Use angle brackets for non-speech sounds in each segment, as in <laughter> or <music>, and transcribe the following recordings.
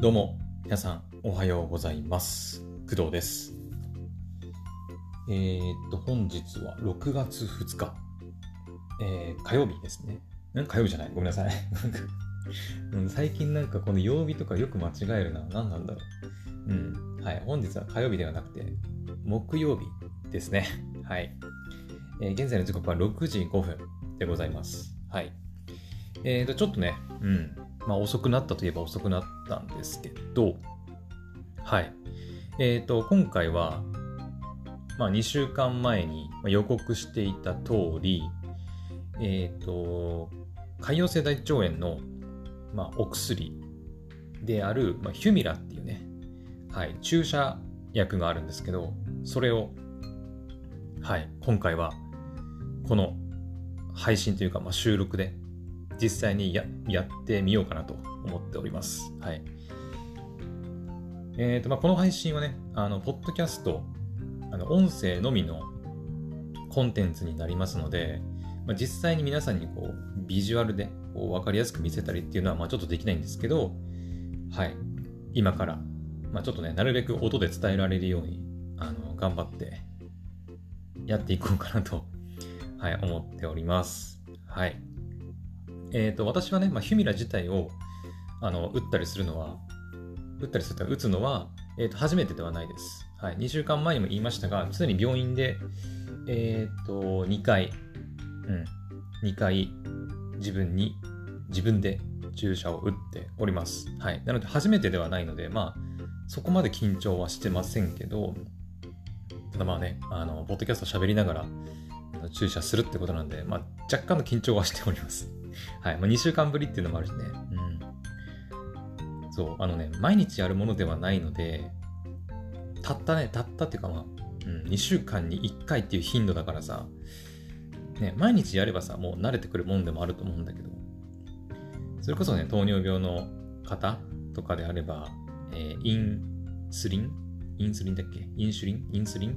どうも、皆さん、おはようございます。工藤です。えー、っと、本日は6月2日、えー、火曜日ですね。ん火曜日じゃない？ごめんなさい。<laughs> 最近なんかこの曜日とかよく間違えるな。何なんだろう。うん。はい。本日は火曜日ではなくて、木曜日ですね。<laughs> はい。えー現在の時刻は6時5分でございます。はい。えーと、ちょっとね、うん。まあ遅くなったといえば遅くなったんですけど、はい。えーと、今回は、まあ2週間前に予告していた通り、えーと、潰瘍性大腸炎の、まあ、お薬である、まあ、ヒュミラっていうね、はい、注射薬があるんですけど、それを、はい、今回は、この配信というか、まあ、収録で実際にややってみようかなと思っております。はい。えーと、まあ、この配信はね、あの、ポッドキャスト、あの、音声のみのコンテンツになりますので、まあ、実際に皆さんにこう、ビジュアルでこう分かりやすく見せたりっていうのは、まあ、ちょっとできないんですけど、はい。今から、まあ、ちょっとね、なるべく音で伝えられるように、あの、頑張ってやっていこうかなと、はい、思っております。はい。えっ、と、私はね、まあ、ヒュミラ自体を、あの、打ったりするのは、打ったりすると打つのは、えっ、と、初めてではないです。はい。2週間前にも言いましたが、常に病院で、えっ、と、2回、うん、2回、自分に、自分で注射を打っております。はい。なので、初めてではないので、まあ、そこまで緊張はしてませんけど、ただまあね、あの、ポッドキャスト喋りながら、注射するってことなんで、まあ、若干の緊張はしております。はい。まあ、2週間ぶりっていうのもあるしね。うん。そう、あのね、毎日やるものではないので、たったね、たったっていうかまあ、うん、2週間に1回っていう頻度だからさ、ね、毎日やればさ、もう慣れてくるもんでもあると思うんだけど、それこそね、糖尿病の方とかであれば、えーインスリン？インスリンだっけ？インシュリン？インスリン？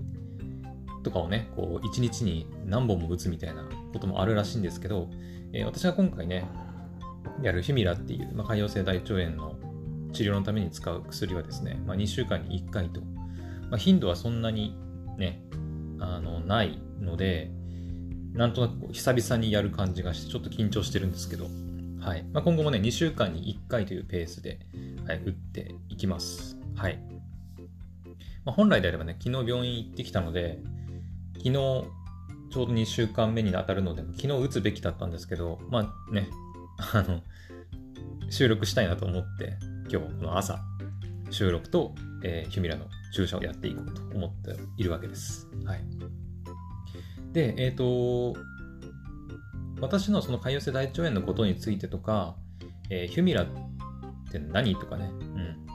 とかをね、こう、1日に何本も打つみたいなこともあるらしいんですけど、えー私が今回ね、やるヒミラっていう、まあ、潰瘍性大腸炎の治療のために使う薬はですね、まあ、2週間に1回と、まあ、頻度はそんなにね、あの、ないので、なんとなく久々にやる感じがして、ちょっと緊張してるんですけど、はい。まあ、今後もね、2週間に1回というペースで、はい、打っていきます。はい。まあ、本来であればね、昨日病院行ってきたので、昨日、ちょうど2週間目に当たるので、昨日打つべきだったんですけど、まあね、<laughs> あの、収録したいなと思って、今日この朝、収録と、えーヒュミラの注射をやっていこうと思っているわけです。はい。で、えっ、と、私のその潰瘍性大腸炎のことについてとか、えーヒュミラって何とかね、うん。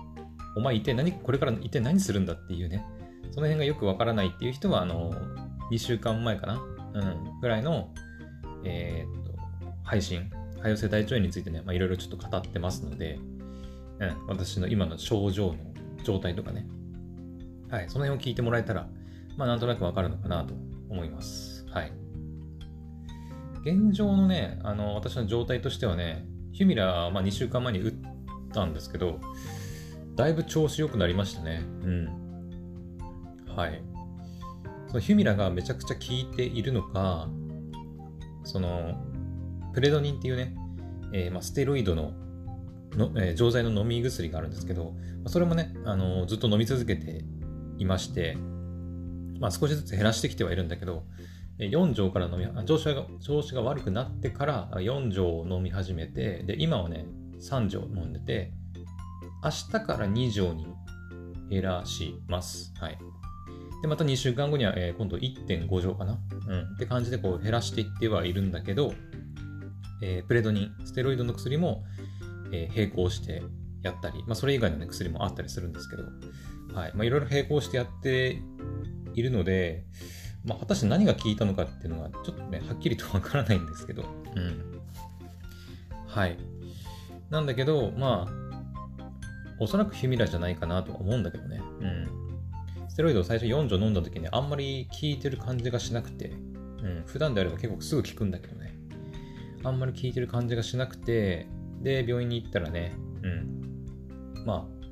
お前一体何、これから一体何するんだっていうね、その辺がよくわからないっていう人は、あの、2週間前かな？うん、ぐらいの、えーっと、配信、潰瘍性大腸炎についてね、いろいろちょっと語ってますので、うん、私の今の症状の状態とかね、はい、その辺を聞いてもらえたら、まあ、なんとなくわかるのかなと思います。はい。現状のね、あの、私の状態としてはね、ヒュミラー、まあ、2週間前に打ったんですけど、だいぶ調子良くなりましたね。うん。はい。そのヒュミラがめちゃくちゃ効いているのか、その、プレドニンっていうね、えーまあ、ステロイドのの、えー錠剤の飲み薬があるんですけど、まあそれもね、あのずっと飲み続けていまして、まあ、少しずつ減らしてきてはいるんだけど、4錠から飲み、調子が調子が悪くなってから4錠を飲み始めて、で、今はね、3錠飲んでて、明日から2錠に減らします。はい。で、また2週間後には、えー今度1.5錠かな？うん。って感じでこう減らしていってはいるんだけど、えープレドニン、ステロイドの薬も、えー並行してやったり、まあ、それ以外の、ね、薬もあったりするんですけど、はい。まあ、いろいろ並行してやっているので、まあ、果たして何が効いたのかっていうのは、ちょっとね、はっきりとわからないんですけど、うん。はい。なんだけど、まあ、おそらくヒュミラじゃないかなとは思うんだけどね。うん。ステロイドを最初4錠飲んだ時にあんまり効いてる感じがしなくて、うん。普段であれば結構すぐ効くんだけどね。あんまり効いてる感じがしなくて、で、病院に行ったらね、うん。まあ、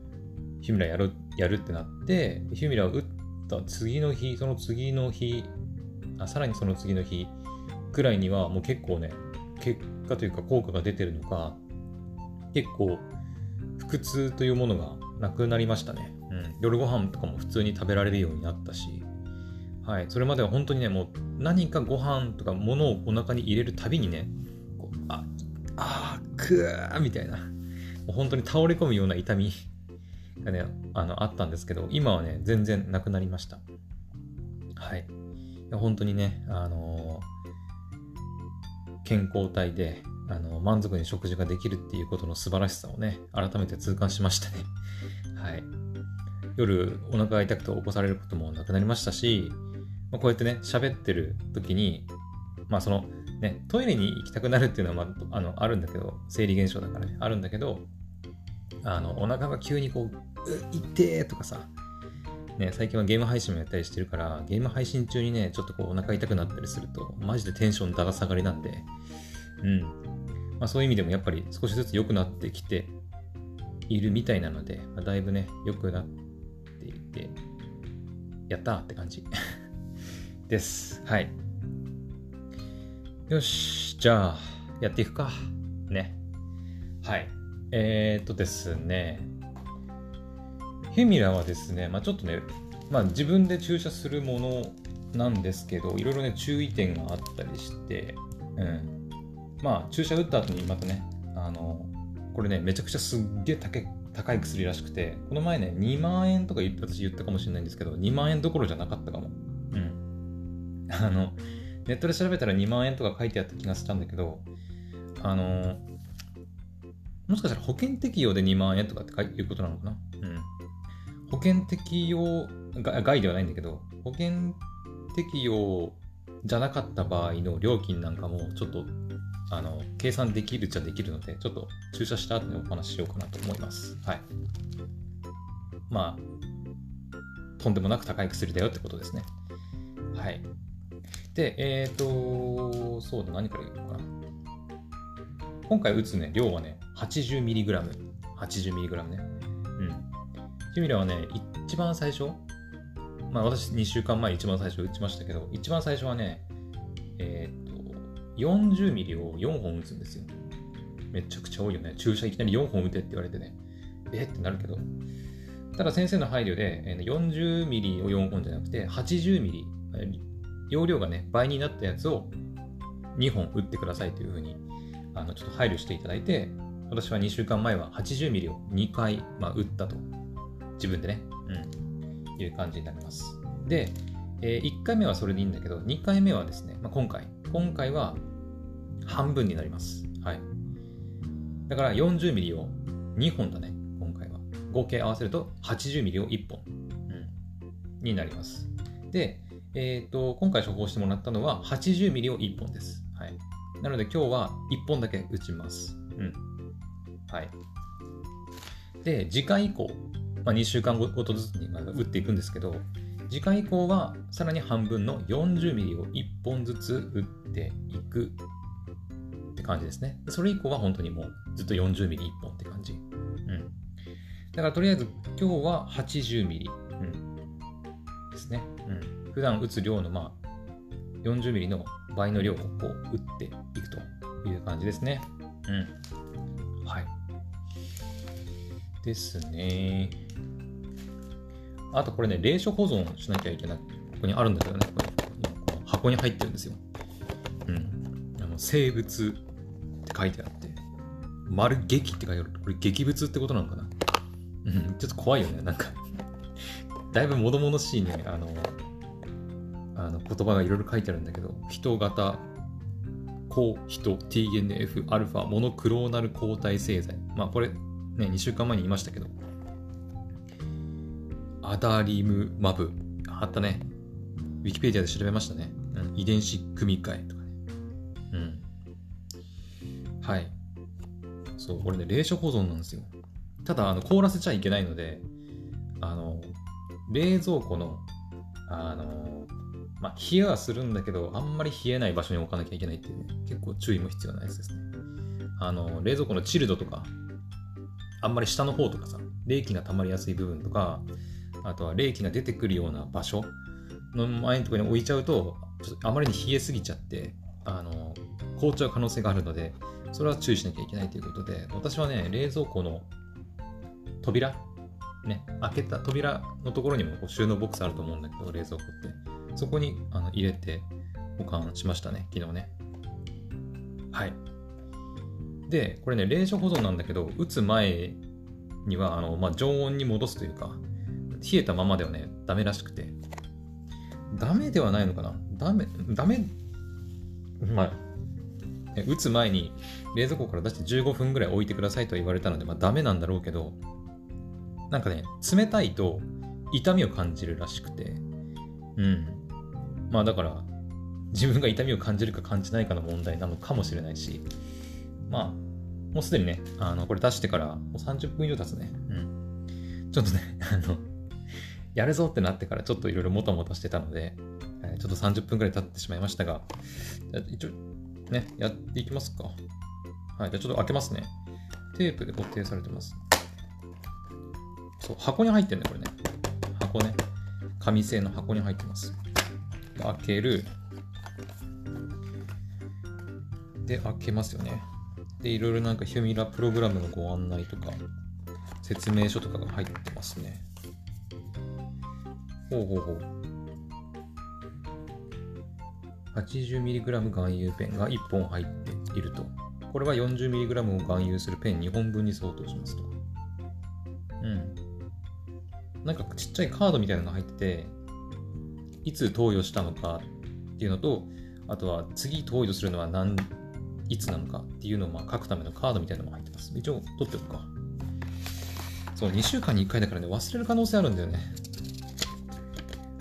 ヒュミラやるやるってなって、ヒュミラを打った次の日、その次の日、あさらにその次の日くらいにはもう結構ね、結果というか効果が出てるのか、結構腹痛というものがなくなりましたね。夜ご飯とかも普通に食べられるようになったし、はい、それまでは本当にね、もう何かご飯とか物をお腹に入れるたびにね、こうあ、あ、くーみたいな、もう本当に倒れ込むような痛みがね、あの、あったんですけど、今はね、全然なくなりました。はい。本当にね、あのー、健康体で、あの満足に食事ができるっていうことの素晴らしさをね、改めて痛感しましたね。はい。夜お腹が痛くて起こされることもなくなりましたし、まあ、こうやってね、喋ってる時に、まあその、ね、トイレに行きたくなるっていうのは、まあ、あのあるんだけど、生理現象だからね、あるんだけど、あの、お腹が急にこう、う、痛えとかさ、ね、最近はゲーム配信もやったりしてるから、ゲーム配信中にね、ちょっとこうお腹痛くなったりすると、マジでテンションだだ下がりなんで、うん。まあそういう意味でもやっぱり少しずつ良くなってきているみたいなので、まあ、だいぶね、良くなっていて、やったーって感じ <laughs> です。はい。よし、じゃあ、やっていくか。ね。はい。えー、っとですね、ヘミラはですね、まあ、ちょっとね、まあ、自分で注射するものなんですけど、いろいろね、注意点があったりして、うん。まあ、注射打った後にまたね、あの、これね、めちゃくちゃすっげえ高い高い薬らしくて、この前ね、2万円とか私言ったかもしれないんですけど、2万円どころじゃなかったかも。うん。あの、ネットで調べたら2万円とか書いてあった気がしたんだけど、あの、もしかしたら保険適用で2万円とかっていうことなのかな？うん。保険適用外ではないんだけど、保険適用じゃなかった場合の料金なんかもちょっとあの計算できるっちゃできるので、ちょっと注射した後にお話ししようかなと思います。はい。まあ、とんでもなく高い薬だよってことですね。はい。で、えっ、ー、と、そうだ、何から言うのかな。今回打つね、量はね、80mg。80mg ね。うん。キミラはね、一番最初、まあ私2週間前一番最初打ちましたけど、一番最初はね、えっ、ー、と、40ミリを4本打つんですよ。めちゃくちゃ多いよね。注射いきなり4本打てって言われてね、えってなるけど。ただ先生の配慮で、40ミリを4本じゃなくて、80ミリ、容量がね、倍になったやつを2本打ってくださいというふうに、あの、ちょっと配慮していただいて、私は2週間前は80ミリを2回、まあ、打ったと。自分でね、うん、いう感じになります。で、えー、1回目はそれでいいんだけど、2回目はですね、まあ、今回、今回は半分になります。はい。だから 40mm を2本だね、今回は。合計合わせると 80mm を1本、うん、になります。で、えっ、ー、と、今回処方してもらったのは 80mm を1本です。はい。なので今日は1本だけ打ちます。うん。はい。で、次回以降、まあ、2週間ごとずつに打っていくんですけど、次回以降はさらに半分の 40mm を1本ずつ打っていくって感じですね。それ以降は本当にもうずっと 40mm1 本って感じ。うん。だからとりあえず今日は 80mm、うん、ですね。うん。普段打つ量のまあ 40mm の倍の量をこう打っていくという感じですね。うん。はい。ですね。あとこれね、冷所保存しなきゃいけない。ここにあるんだけどね、ここの箱に入ってるんですよ。うん。あの生物って書いてあって、丸劇って書いてある。これ劇物ってことなのかな？うん、ちょっと怖いよね。なんかだいぶ物々しいね、あの、あの言葉がいろいろ書いてあるんだけど、人型、抗人、TNF、アルファ、モノクローナル抗体製剤。まあこれ、ね、2週間前に言いましたけど、アダリムマブ。あったね。ウィキペディアで調べましたね。うん、遺伝子組み換えとかね。うん。はい。そう、これね、冷所保存なんですよ。ただ、あの凍らせちゃいけないので、あの、冷蔵庫の、あの、まあ、冷えはするんだけど、あんまり冷えない場所に置かなきゃいけないっていうね、結構注意も必要なやつですね。あの、冷蔵庫のチルドとか、あんまり下の方とかさ、冷気が溜まりやすい部分とか、あとは冷気が出てくるような場所の前のところに置いちゃうと、ちょっとあまりに冷えすぎちゃって、あの、凍っちゃう可能性があるので、それは注意しなきゃいけないということで、私はね、冷蔵庫の扉ね、開けた扉のところにも収納ボックスあると思うんだけど、冷蔵庫って。そこにあの入れて保管しましたね、昨日ね。はい。で、これね、冷蔵保存なんだけど、打つ前には、あの、まあ、常温に戻すというか、冷えたままではね、ダメらしくて。ダメではないのかな？ダメ、ダメ、まあ、打つ前に冷蔵庫から出して15分ぐらい置いてくださいと言われたので、まあ、ダメなんだろうけど、なんかね、冷たいと痛みを感じるらしくて、うん。まあだから、自分が痛みを感じるか感じないかの問題なのかもしれないし、まあ、もうすでにね、あの、これ出してからもう30分以上経つね。うん。ちょっとね、あの、やるぞってなってからちょっといろいろもたもたしてたので、えちょっと30分くらい経ってしまいましたが、一応、ね、やっていきますか。はい、じゃあちょっと開けますね。テープで固定されてます。そう、箱に入ってんね、これね。箱ね。紙製の箱に入ってます。開ける。で、開けますよね。で、いろいろなんかヒュミラプログラムのご案内とか、説明書とかが入ってますね。ほうほうほう。80mg 含有ペンが1本入っていると。これは 40mg を含有するペン2本分に相当しますと。うん。なんかちっちゃいカードみたいなのが入ってて、いつ投与したのかっていうのと、あとは次投与するのは何、いつなのかっていうのをまあ書くためのカードみたいなのも入ってます。一応取っておくか。そう、2週間に1回だからね、忘れる可能性あるんだよね。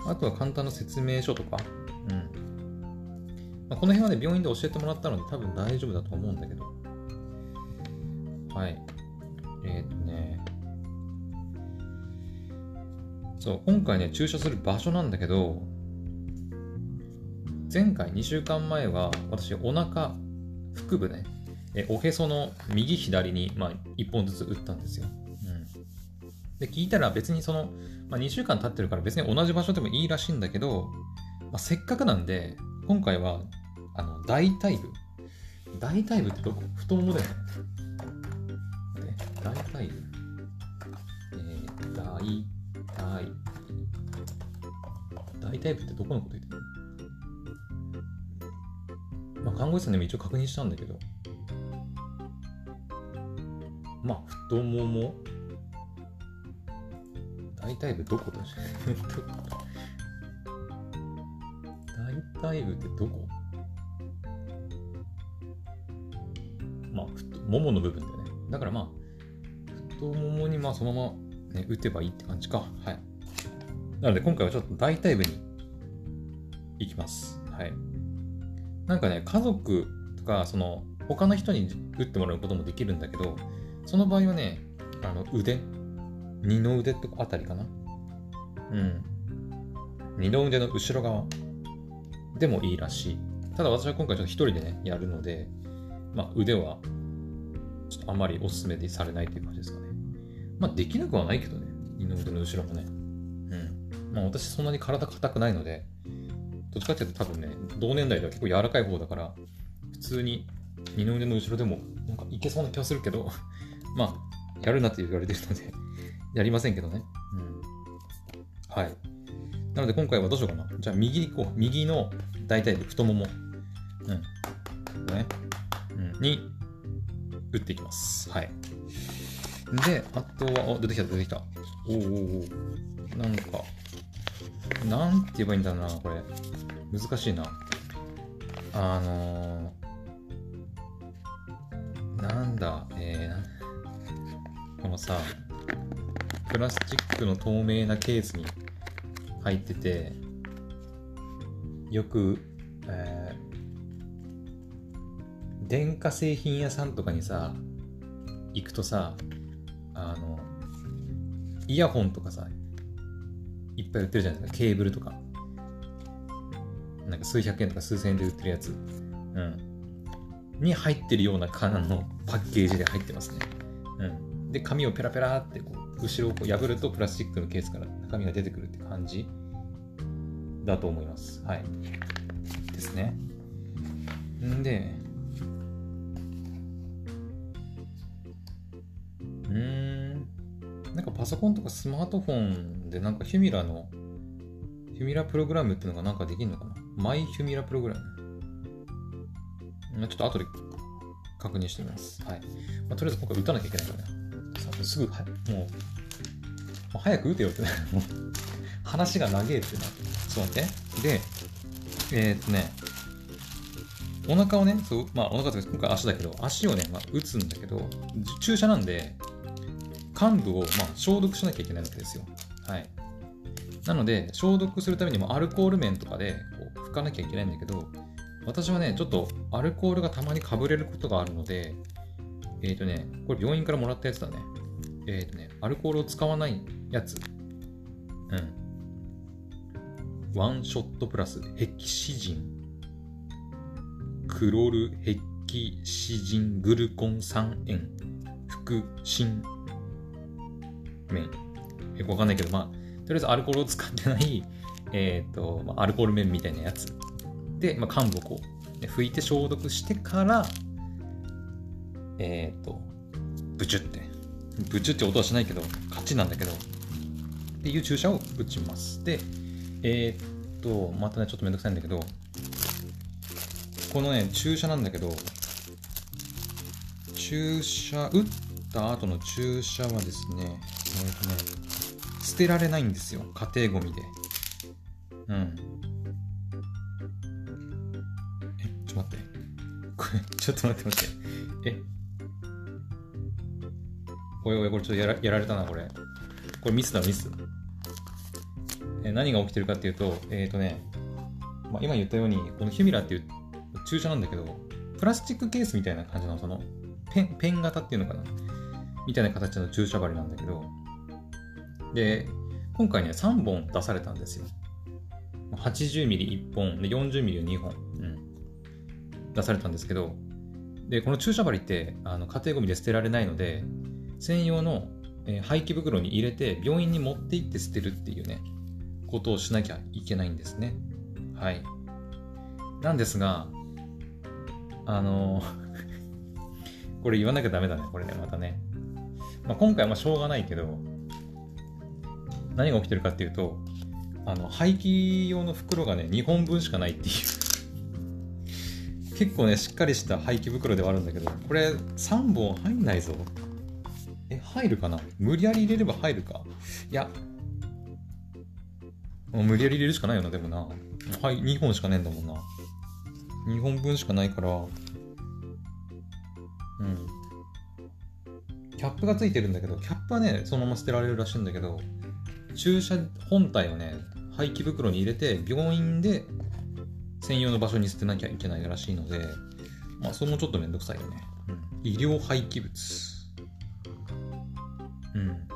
あとは簡単な説明書とか。うん。まあ、この辺はね、病院で教えてもらったので多分大丈夫だと思うんだけど。はい。えー、とね。そう、今回ね、注射する場所なんだけど、前回2週間前は私お腹腹部ねえおへその右左に、まあ、1本ずつ打ったんですよ、で聞いたら別にその、まあ、2週間経ってるから別に同じ場所でもいいらしいんだけど、まあ、せっかくなんで今回はあの大腿部。大腿部ってどこ？太ももだよね大腿部。えー、大はい。大体部ってどこのこと言ってるまあ、看護師さんにも一応確認したんだけど、まあ、太もも？大体部どこだし大体部ってどこ？まあ、ももの部分だよね。だからまあ、太ももにまあそのままね、打てばいいって感じか。はい。なので今回はちょっと大体部に行きます。はい。なんかね、家族とか、その、他の人に打ってもらうこともできるんだけど、その場合はね、あの、腕、二の腕とあたりかな？うん。二の腕の後ろ側でもいいらしい。ただ私は今回ちょっと一人でね、やるので、まあ腕は、ちょっとあまりおすすめされないという感じですかね。まあ、できなくはないけどね。二の腕の後ろもね。うん。まあ、私そんなに体硬くないので、どっちかっていうと多分ね、同年代では結構柔らかい方だから、普通に二の腕の後ろでもなんかいけそうな気がするけど、まあ、やるなって言われてるのでやりませんけどね。うん。はい。なので今回はどうしようかな。じゃあ右行こう。右の大体太もも。うん。ね。うん。に打っていきます。はい。で、あとは、お出てきた、出てきた。おおおなんか、なんて言えばいいんだろうな、これ。難しいな。あのー、なんだ、えー、このさ、プラスチックの透明なケースに入ってて、よく、えー、電化製品屋さんとかにさ、行くとさ、あの、イヤホンとかさ、いっぱい売ってるじゃないですか。ケーブルとか。なんか数百円とか数千円で売ってるやつ。うん。に入ってるような缶のパッケージで入ってますね。うん。で、紙をペラペラってこう後ろをこう破るとプラスチックのケースから中身が出てくるって感じだと思います。はい。ですね。んで、うん、なんかパソコンとかスマートフォンでなんかヒュミラの、ヒュミラプログラムっていうのがなんかできるのかな？マイヒュミラプログラム。ちょっと後で確認してみます。はい。まあ、とりあえず今回打たなきゃいけないからね。すぐ、もう、もう早く打てよってな。<laughs> 話が長えってな。そうね。で、えー、っとね、お腹をね、そうまあお腹とか今回足だけど、足をね、まあ、打つんだけど、注射なんで、患部を、まあ、消毒しなきゃいけないわけですよ。はい。なので、消毒するためにもアルコール面とかでこう拭かなきゃいけないんだけど、私はね、ちょっとアルコールがたまにかぶれることがあるので、えっ、ー、とね、これ病院からもらったやつだね。えっ、ー、とね、アルコールを使わないやつ。うん。ワンショットプラス、ヘキシジン、クロールヘキシジングルコン酸塩、腹心麺。よくわかんないけど、まあ、とりあえずアルコールを使ってない、えっ、ー、と、まあ、アルコール麺みたいなやつ。で、まあ、患部をこう、拭いて消毒してから、えっ、ー、と、ブチュって、ブチュって音はしないけど、勝ちなんだけど、っていう注射を打ちます。で、えっ、と、またね、ちょっとめんどくさいんだけど、このね、注射なんだけど、注射、打った後の注射はですね、えっ、とね、捨てられないんですよ。家庭ゴミで。うん。え、ちょっと待って。これ、ちょっと待って待って。えおいおい、これちょっとやらやられたな、これ。これミスだ、ミス。え何が起きてるかっていうと、えっ、ー、とね、まあ、今言ったように、このヒュミラっていう注射なんだけど、プラスチックケースみたいな感じの、その、ペン、ペン型っていうのかなみたいな形の注射針なんだけど、で、今回ね、3本出されたんですよ。80ミリ1本、で40ミリ2本、うん、出されたんですけど、で、この注射針って、あの家庭ゴミで捨てられないので、専用の、えー、廃棄袋に入れて病院に持って行って捨てるっていうね、ことをしなきゃいけないんですね。はい。なんですが、あの <laughs> これ言わなきゃダメだね、これね、またね。まあ、今回はしょうがないけど、何が起きてるかっていうと、あの、廃棄用の袋がね、2本分しかないっていう結構ね、しっかりした廃棄袋ではあるんだけど、これ3本入んないぞ。え、入るかな？無理やり入れれば入るか？いや、もう無理やり入れるしかないよな、でもな。はい、2本しかねえんだもんな。2本分しかないから、うん。キャップがついてるんだけど、キャップはね、そのまま捨てられるらしいんだけど、注射本体をね、廃棄袋に入れて、病院で専用の場所に捨てなきゃいけないらしいので、まあ、それもちょっとめんどくさいよね。うん、医療廃棄物。うん。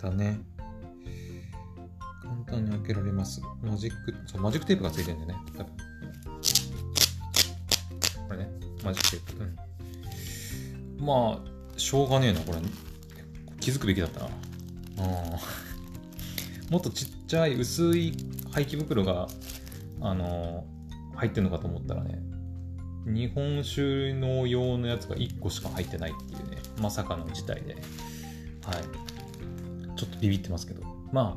だね。簡単に開けられます。マジック、そう、マジックテープがついてるんでね。多分。これね、マジックテープ。うん。まあ、しょうがねえな、これ。気づくべきだったなあ。もっとちっちゃい薄い廃棄袋が、あのー、入ってるのかと思ったらね、日本酒の用のやつが1個しか入ってないっていうね、まさかの事態で、はい。ちょっとビビってますけど。ま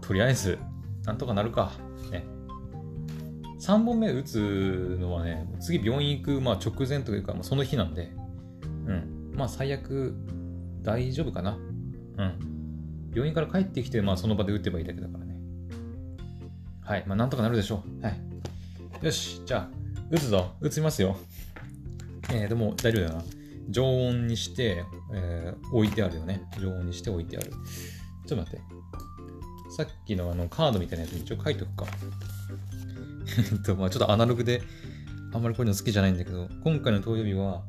あ、とりあえず、なんとかなるか。ね。3本目打つのはね、次病院行く、まあ、直前というか、まあ、その日なんで、うん。まあ、最悪、大丈夫かな。うん。病院から帰ってきて、まあ、その場で打てばいいだけだからね。はい。まあ、なんとかなるでしょう。はい。よし。じゃあ、打つぞ。打ちますよ。えー、でも、大丈夫だな。常温にして、えー、置いてあるよね。常温にして置いてある。ちょっと待って。さっきのあのカードみたいなやつ一応書いとくか。えっと、まあちょっとアナログで、あんまりこういうの好きじゃないんだけど、今回の投票日は、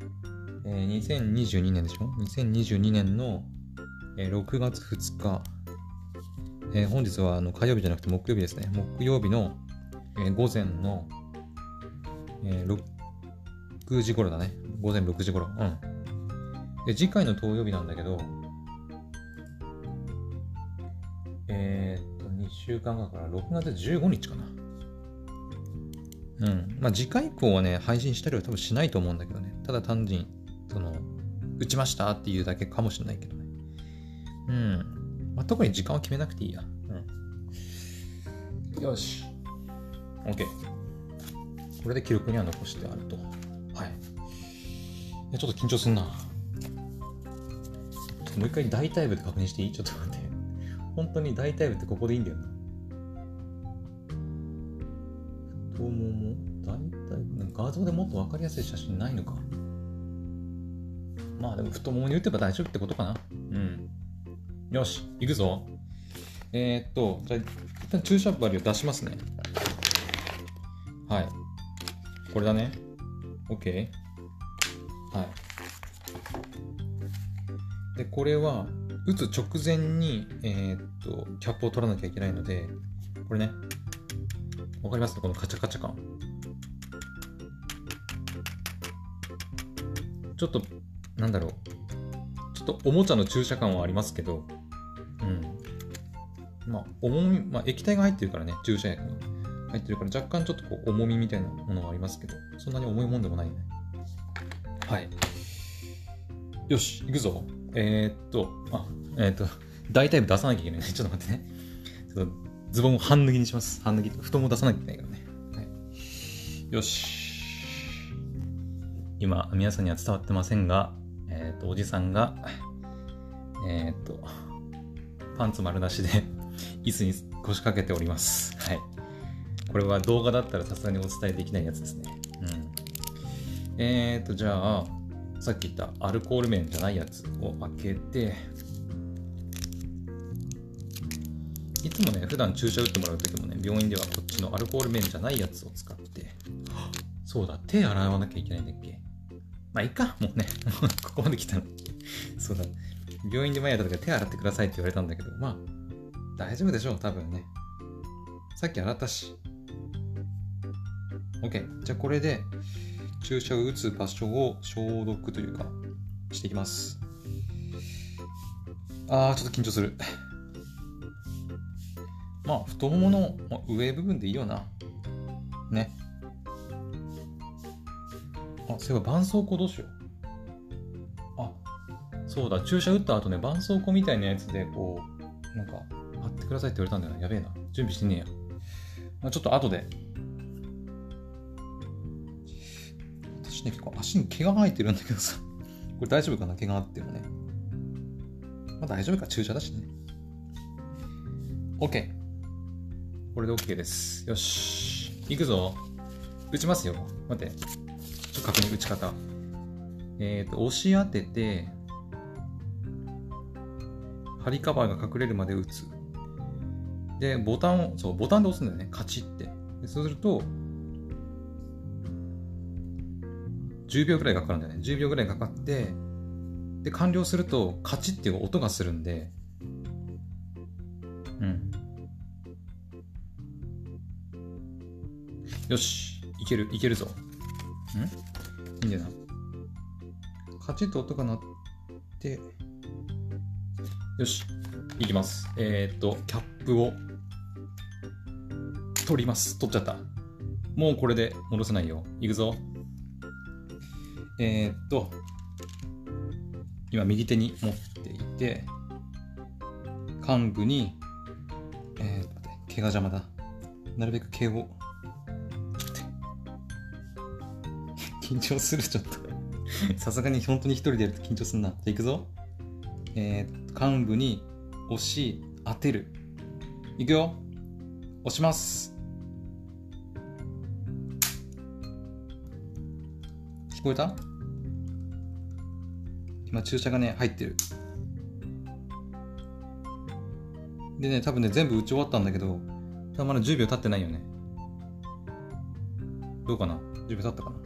えー、2022年でしょ ?2022 年の、えー、6月2日。えー、本日はあの火曜日じゃなくて木曜日ですね。木曜日の、えー、午前の、えー、6時頃だね。午前6時頃。うん。で、次回の投与日なんだけど、えー、っと、2週間後から6月15日かな。うん。まあ、次回以降はね、配信したりは多分しないと思うんだけどね。ただ単純に、その、打ちましたっていうだけかもしれないけどね。うん。まあ、特に時間は決めなくていいや。うん。よし。OK。これで記録には残してあると。はい。ちょっと緊張すんな。ちょっともう一回大体部で確認していい？ちょっと待って。本当に大体部ってここでいいんだよな。太もも？大体部？画像でもっと分かりやすい写真ないのか。まあでも太ももに打てば大丈夫ってことかな。うん。よし、行くぞ。えー、っと、じゃあ、一旦注射針を出しますね。これだね。OK。はい。で、これは、打つ直前に、えー、っと、キャップを取らなきゃいけないので、これね。わかります？このカチャカチャ感。ちょっと、なんだろう。ちょっとおもちゃの注射感はありますけど、うん。まあ、重み、まあ、液体が入ってるからね、注射薬が。入ってるから若干ちょっとこう重みみたいなものがありますけど、そんなに重いもんでもないね。はい。よし、行くぞ。えー、っと、あ、えー、っと、大体出さなきゃいけないね。<laughs> ちょっと待ってね。ちょっとズボンを半脱ぎにします。半脱ぎ。布団を出さなきゃいけないからね。はい、よし。今、皆さんには伝わってませんが、えー、っと、おじさんが、えー、っと、パンツ丸出しで椅子に腰掛けております。はい。これは動画だったらさすがにお伝えできないやつですね。うん。えーと、じゃあ、さっき言ったアルコール面じゃないやつを開けて、いつもね、普段注射打ってもらうときもね、病院ではこっちのアルコール面じゃないやつを使って、<gasps> そうだ、手洗わなきゃいけないんだっけ？まあいいか、もうね、<laughs> ここまで来たの。<laughs> そうだ、病院で前やった時は手洗ってくださいって言われたんだけど、まあ、大丈夫でしょう、多分ね。さっき洗ったし。OK。じゃあこれで注射を打つ場所を消毒というかしていきます。あー、ちょっと緊張する。<laughs> まあ、太ももの上部分でいいよな。ね。あ、そういえば絆創膏どうしよう。あ、そうだ、注射打った後ね、絆創膏みたいなやつで、こう、なんか、貼ってくださいって言われたんだよな。やべえな。準備してねえや。まあ、ちょっと後でね、結構足に毛が生えてるんだけどさ、<laughs> これ大丈夫かな毛があってもね。まあ大丈夫か、注射だしね。OK。これで OK です。よし。行くぞ。打ちますよ。待って。ちょっと確認打ち方。えっ、ー、と、押し当てて、針カバーが隠れるまで打つ。で、ボタンを、そう、ボタンで押すんだよね。カチって。そうすると、10秒ぐらいかかるんだよね。10秒ぐらいかかって、で、完了すると、カチっていう音がするんで、うん。よし、いける、いけるぞ。ん？いいんだよな。カチッと音が鳴って、よし、いきます。えー、っと、キャップを取ります。取っちゃった。もうこれで戻せないよ。いくぞ。えー、っと、今右手に持っていて、幹部に、えー、待って、毛が邪魔だ。なるべく毛を、<laughs> 緊張する、ちょっと <laughs> さすがに本当に一人でやると緊張すんな。じゃあ行くぞ。えー、幹部に押し、当てる。いくよ。押します。聞こえた？今注射がね、入ってる。でね、多分ね、全部打ち終わったんだけど、多分まだ10秒経ってないよね。どうかな ?10 秒経ったかな？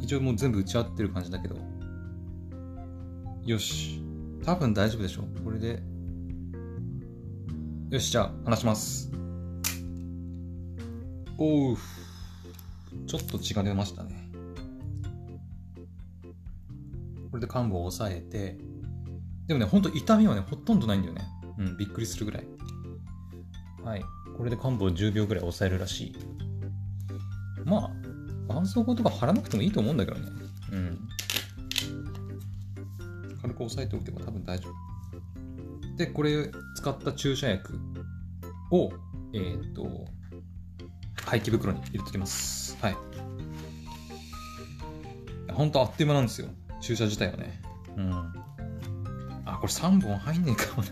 一応もう全部打ち合ってる感じだけど。よし。多分大丈夫でしょこれで。よし、じゃあ、話します。おう。ちょっと血が出ましたね。これで患部を押さえて、でもね、ほんと痛みはね、ほとんどないんだよね。うん、びっくりするぐらい。はい。これで患部を10秒ぐらい押さえるらしい。まあ、絆創膏とか貼らなくてもいいと思うんだけどね。うん。軽く押さえておけば多分大丈夫。で、これ使った注射薬を、えっ、ー、と、廃棄袋に入れておきます。はい。ほんとあっという間なんですよ。注射自体はね。うん。あ、これ3本入んねえかもな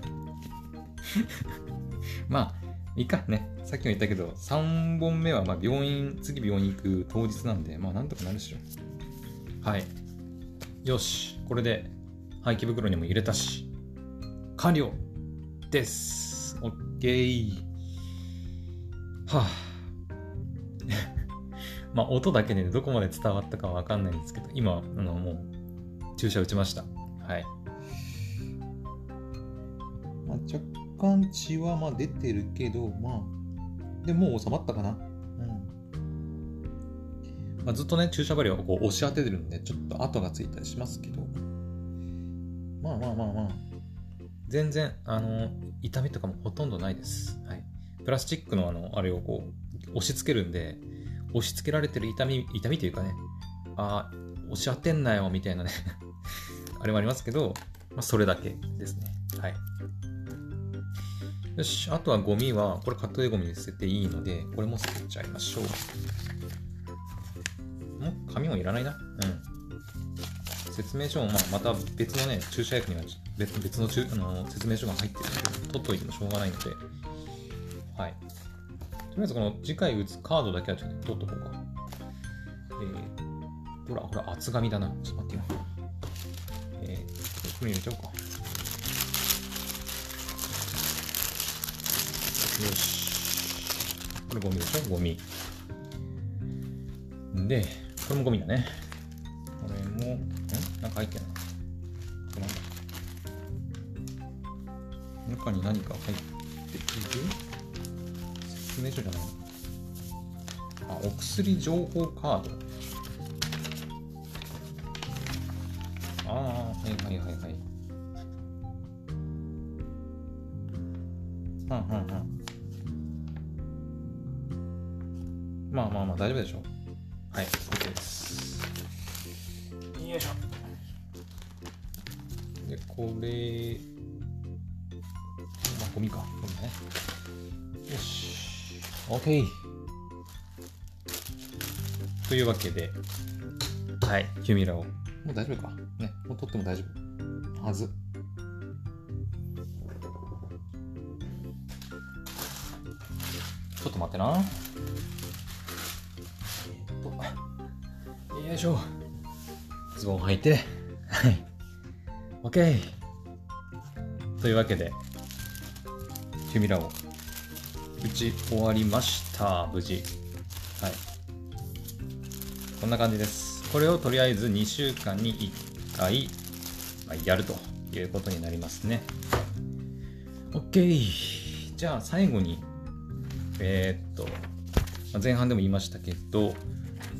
<laughs> まあ、いいかね。さっきも言ったけど、3本目はま病院、次病院行く当日なんで、まあなんとかなるでしょ。はい。よし。これで廃棄袋にも入れたし、完了です。オッケー。はあ。まあ音だけでどこまで伝わったかはわかんないんですけど、今、あのもう注射打ちました。はい。まあ、若干血はまあ出てるけど、まあ、でもう収まったかな。うん。まあ、ずっとね、注射針をこう押し当ててるんで、ちょっと跡がついたりしますけど、まあまあまあまあ、全然、あの、痛みとかもほとんどないです。はい。プラスチックのあの、あれをこう、押し付けるんで、押し付けられてる痛み、痛みというかね、ああ、押し当てんなよ、みたいなね <laughs> あれもありますけど、まあ、それだけですね。はい。よし、あとはゴミは、これカットでゴミに捨てていいので、これも捨てちゃいましょう。もう紙もいらないな。うん。説明書も、まあ、また別のね、注射薬には別別のあの説明書が入ってるので、取っといてもしょうがないので、はい。とりあえずこの次回打つカードだけはちょっと取っとこうか。えー、ほら、ほら、厚紙だな。ちょっと待ってよ。えー、これ入れちゃおうか。よし。これゴミでしょ？ゴミ。で、これもゴミだね。これも、んなんか入ってない。こなんだ中に何か入っている説明書じゃないあ、お薬情報カード。ああ、はいはいはいはい。はんはんはん。まあまあまあ大丈夫でしょう。はい、OK です。よいしょ。で、これ、まあ、ゴミか。ゴミね。よし。OK。というわけで、はい、キュミラを。もう大丈夫か？ね、もう取っても大丈夫。はず。ちょっと待ってな。よいしょ。ズボン履いて。はい。OK。というわけで、キュミラを打ち終わりました。無事。はい。こんな感じです。これをとりあえず2週間に1回、やるということになりますね。OK。じゃあ最後に、えー、っと、前半でも言いましたけど、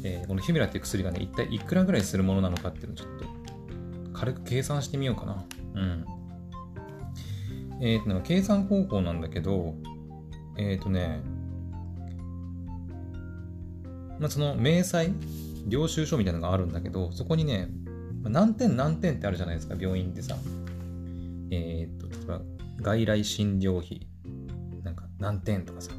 えー、このヒュミラっていう薬がね、一体いくらぐらいするものなのかっていうのをちょっと軽く計算してみようかな。うん。えっ、と、計算方法なんだけど、えっ、ー、とね、まあ、その明細、領収書みたいなのがあるんだけど、そこにね、何点何点ってあるじゃないですか、病院でさ。えっ、ー、と、例えば、外来診療費、なんか何点とかさ、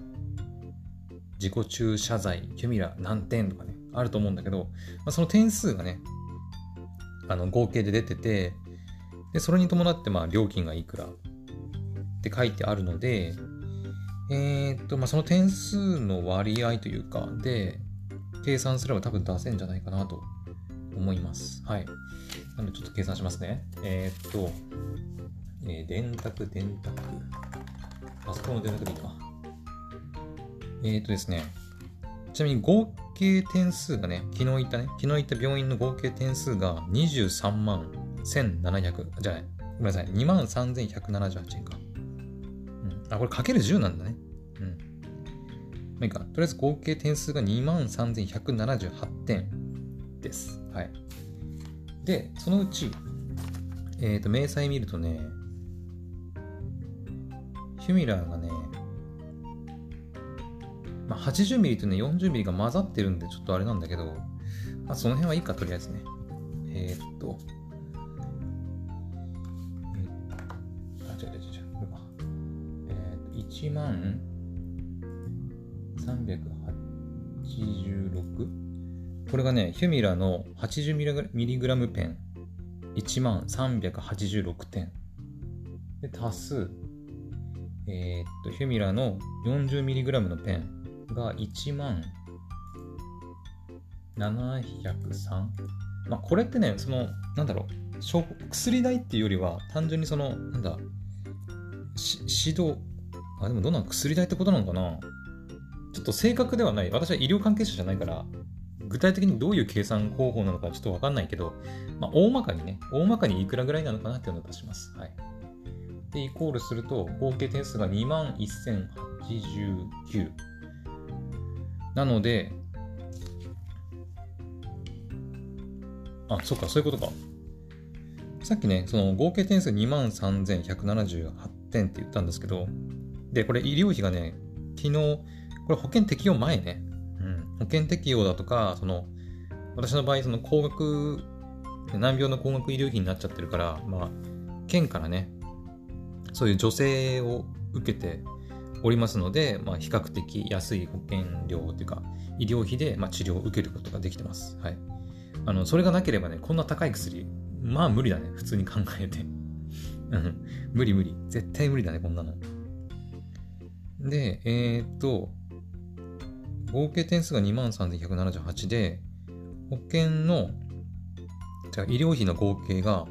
自己注射剤、キュミラ何点とかね。あると思うんだけど、まあ、その点数がね、あの合計で出てて、でそれに伴ってまあ料金がいくらって書いてあるので、えー、っと、まあ、その点数の割合というか、で、計算すれば多分出せんじゃないかなと思います。はい。なのでちょっと計算しますね。えー、っと、えー、電卓、電卓。パソコンの電卓でいいか。えー、っとですね。ちなみに合計点数がね、昨日行ったね、昨日行った病院の合計点数が23万1700、じゃない、ごめんなさい、2万3178円か。うん。あ、これかける10なんだね。まあいいか。とりあえず合計点数が23,178点です。はい。で、そのうち、えっ、ー、と、明細見るとね、ヒュミラーがね、まあ、80ミリとね、40ミリが混ざってるんで、ちょっとあれなんだけど、まあ、その辺はいいか、とりあえずね。えー、っと、あ、違う違う違う、これか。えー、っと、1万 386? これがね、ヒュミラの 80mg ペン、1万386点。で、足す、えー、っと、ヒュミラの 40mg のペンが1万703。まあ、これってね、その、なんだろう、薬代っていうよりは、単純にその、なんだ、指導、あ、でもどんな薬代ってことなのかな？ちょっと正確ではない。私は医療関係者じゃないから、具体的にどういう計算方法なのかちょっとわかんないけど、まあ、大まかにね、大まかにいくらぐらいなのかなっていうのを出します。はい。で、イコールすると、合計点数が21,089。なので、あ、そっか、そういうことか。さっきね、その合計点数23,178点って言ったんですけど、で、これ医療費がね、昨日、これ保険適用前ね。うん。保険適用だとか、その、私の場合、その高額、難病の高額医療費になっちゃってるから、まあ、県からね、そういう助成を受けておりますので、まあ、比較的安い保険料というか、医療費で、まあ、治療を受けることができてます。はい。あの、それがなければね、こんな高い薬、まあ無理だね、普通に考えて。うん、無理無理。絶対無理だね、こんなの。で、えー、っと、合計点数が23,178で、保険の、じゃあ医療費の合計が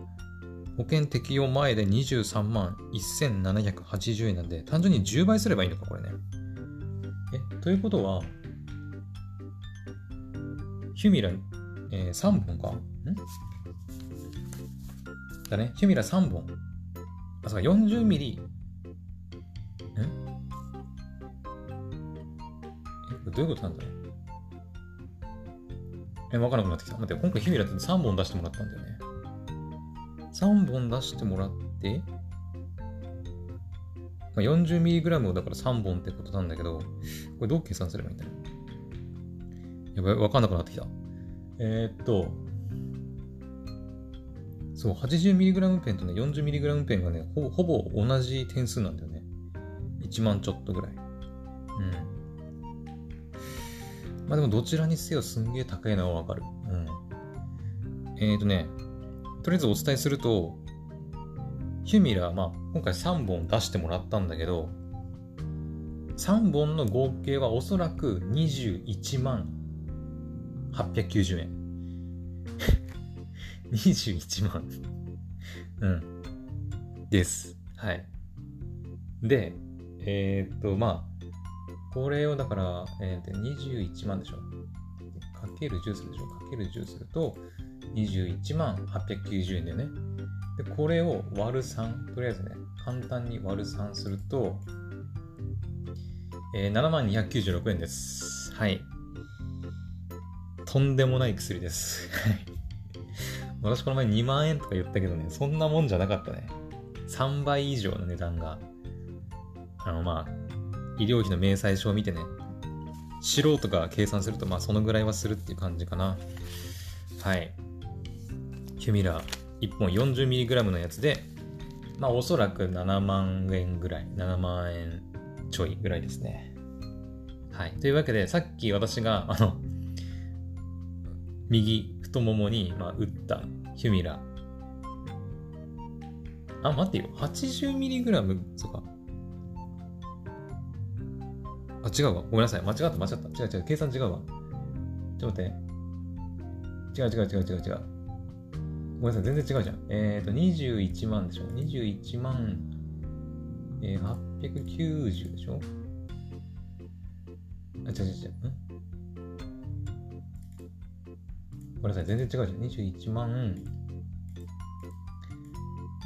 保険適用前で23万1780円なんで、単純に10倍すればいいのか、これね。え、ということは、ヒュミラ、えー、3本かん？だね。ヒュミラ3本。あ、そうか、40ミリ。どういうことなんだろう？え、わからなくなってきた。待って、今回ヒュミラって3本出してもらったんだよね。3本出してもらって、まあ、40mg をだから3本ってことなんだけど、これどう計算すればいいんだろう？やばい、わかんなくなってきた。えー、っと、そう、80mg ペンとね、40mg ペンがねほ、ほぼ同じ点数なんだよね。1万ちょっとぐらい。うん。まあでもどちらにせよすんげえ高いのはわかる。うん。えー、っとね、とりあえずお伝えすると、ヒュミラー、まあ、今回3本出してもらったんだけど、3本の合計はおそらく21万890円。<laughs> 21万うん。です。はい。で、えー、っと、まあ、これをだから、えー、21万でしょ。かける10するでしょ。かける10すると、21万890円だよね。で、これを割る3、とりあえずね、簡単に割る3すると、えー、7万296円です。はい。とんでもない薬です。<laughs> 私この前2万円とか言ったけどね、そんなもんじゃなかったね。3倍以上の値段が、あのまあ、医療費の明細書を見てね、素人が計算すると、まあそのぐらいはするっていう感じかな。はい。ヒュミラー1本 40mg のやつで、まあおそらく7万円ぐらい、7万円ちょいぐらいですね。はい。というわけで、さっき私が、あの、右太ももに、まあ、打ったヒュミラー。あ、待ってよ。80mg、そうか。あ、違うわ。ごめんなさい。間違った、間違った。違う違う。計算違うわ。ちょっと待って。違う違う違う違う違う。ごめんなさい、全然違うじゃん。えっ、ー、と、21万でしょ ?21 万、えー、890でしょ？あ、違う違う違う。ん？ごめんなさい、全然違うじゃん。21万、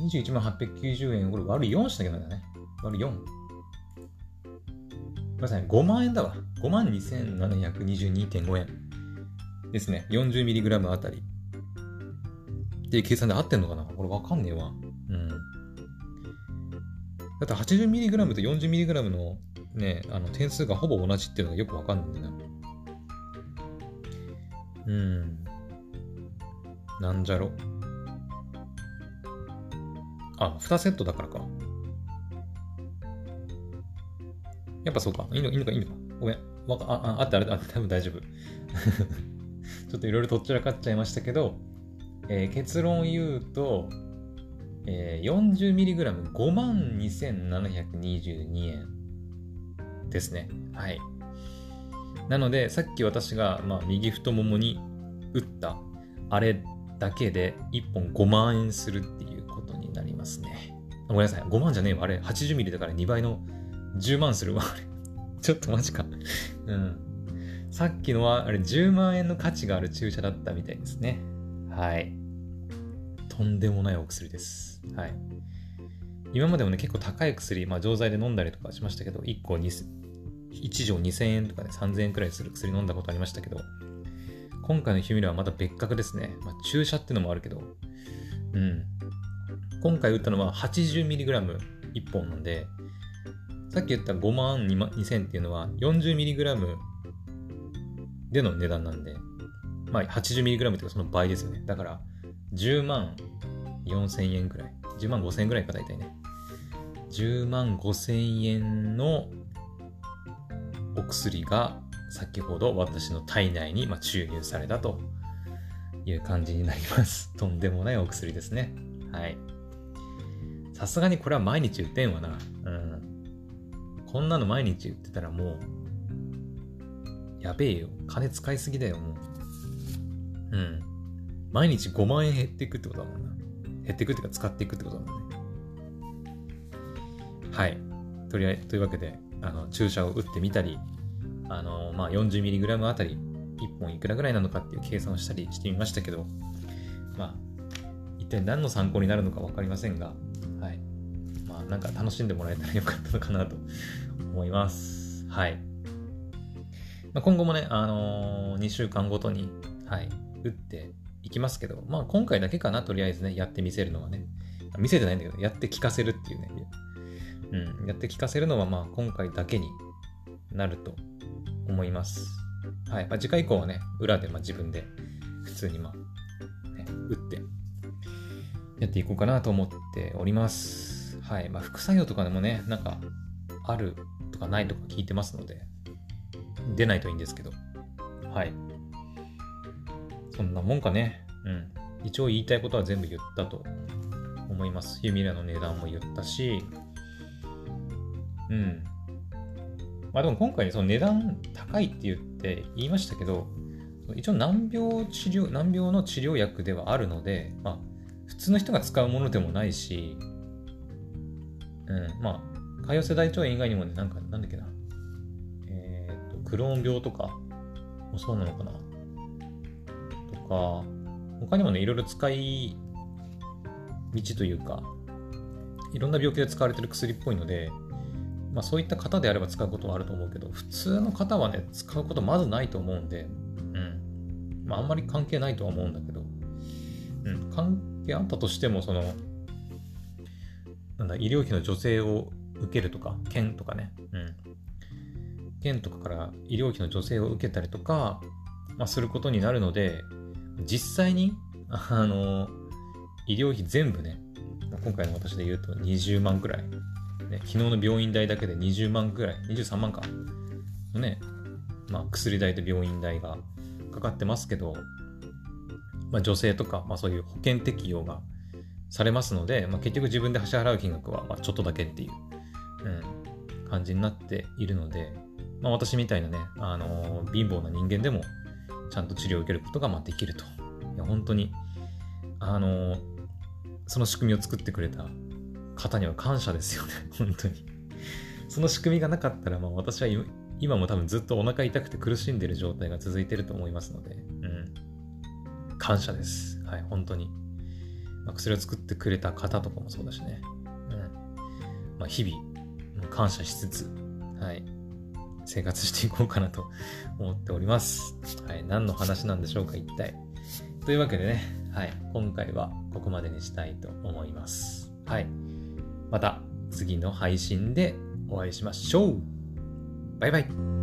21万890円、これ割る4しなきゃなんだね。割る4。ごめんなさい、5万円だわ。5万2722.5円ですね。40mg あたり。っていう計算で合ってんのかな？これわかんねえわ。うん。だって 80mg と 40mg のね、あの点数がほぼ同じっていうのがよくわかんないんだよな。うん。なんじゃろ？あ、2セットだからか。やっぱそうか。いいのいいのかいいのか。ごめん。わかあ、あ、あったあれ、あ、多分大丈夫。<laughs> ちょっといろいろとっちらかっちゃいましたけど、えー、結論を言うと、えー、40mg5 万2722円ですね。はい。なので、さっき私が、まあ、右太ももに打ったあれだけで1本5万円するっていうことになりますね。ごめんなさい。5万じゃねえわ。あれ、80ミリだから2倍の10万するわ。あれ。ちょっとマジか。うん。さっきのは、あれ、10万円の価値がある注射だったみたいですね。はい。とんでもないお薬です。はい。今までもね、結構高い薬、まあ、錠剤で飲んだりとかしましたけど、1個2、1錠2000円とかね、3000円くらいする薬飲んだことありましたけど、今回のヒュミラはまた別格ですね。まあ、注射ってのもあるけど、うん。今回打ったのは 80mg1 本なんで、さっき言った5万2000っていうのは 40mg での値段なんで、まあ 80mg っていうかその倍ですよね。だから10万4000円くらい。10万5000円くらいか大体ね。10万5000円のお薬が先ほど私の体内に注入されたという感じになります。<laughs> とんでもないお薬ですね。はい。さすがにこれは毎日売ってんわな。うん。こんなの毎日売ってたらもう、やべえよ。金使いすぎだよ、もう。うん。毎日5万円減っていくってことだもんな。減っていくっていうか使っていくってことだもんね。はい。とりあえず、というわけで、あの、注射を打ってみたり、あの、まあ、40mg あたり1本いくらぐらいなのかっていう計算をしたりしてみましたけど、まあ、一体何の参考になるのか分かりませんが、なんか楽しんでもらえたらよかったのかなと思います。はい。まあ、今後もね、あのー、2週間ごとに、はい、打っていきますけど、まあ、今回だけかな、とりあえずね、やってみせるのはね。見せてないんだけど、やって聞かせるっていうね。うん、やって聞かせるのは、まあ、今回だけになると思います。はい。まあ、次回以降はね、裏でま自分で普通にまあ、ね、打ってやっていこうかなと思っております。はい。まあ、副作用とかでもね、なんか、あるとかないとか聞いてますので、出ないといいんですけど、はい。そんなもんかね。うん。一応言いたいことは全部言ったと思います。ユミラの値段も言ったし、うん。まあでも今回その値段高いって言って言いましたけど、一応難病治療、難病の治療薬ではあるので、まあ普通の人が使うものでもないし、うん、まあ、潰瘍性大腸炎以外にもね、なんか、なんだっけな、えっ、と、クローン病とかもそうなのかな。とか、他にもね、いろいろ使い道というか、いろんな病気で使われてる薬っぽいので、まあ、そういった方であれば使うことはあると思うけど、普通の方はね、使うことまずないと思うんで、うん。まあ、あんまり関係ないとは思うんだけど、うん、関係あったとしても、その、なんだ、医療費の助成を受けるとか、県とかね、うん。県とかから医療費の助成を受けたりとか、まあ、することになるので、実際に、あの、医療費全部ね、今回の私で言うと20万くらい。ね、昨日の病院代だけで20万くらい、23万か、のね、まあ、薬代と病院代がかかってますけど、まあ、女性とか、まあ、そういう保険適用がされますので、まあ、結局自分で支払う金額はまちょっとだけっていう、うん、感じになっているので、まあ、私みたいなね、あのー、貧乏な人間でもちゃんと治療を受けることがまあできると。いや本当に、あのー、その仕組みを作ってくれた方には感謝ですよね、<laughs> 本当に。その仕組みがなかったら、まあ、私は今も多分ずっとお腹痛くて苦しんでる状態が続いてると思いますので、うん。感謝です。はい、本当に。ま、薬を作ってくれた方とかもそうだしね。うん。まあ、日々、感謝しつつ、はい、生活していこうかなと思っております。はい、何の話なんでしょうか、一体。というわけでね、はい、今回は、ここまでにしたいと思います。はい。また次の配信でお会いしましょう。バイバイ。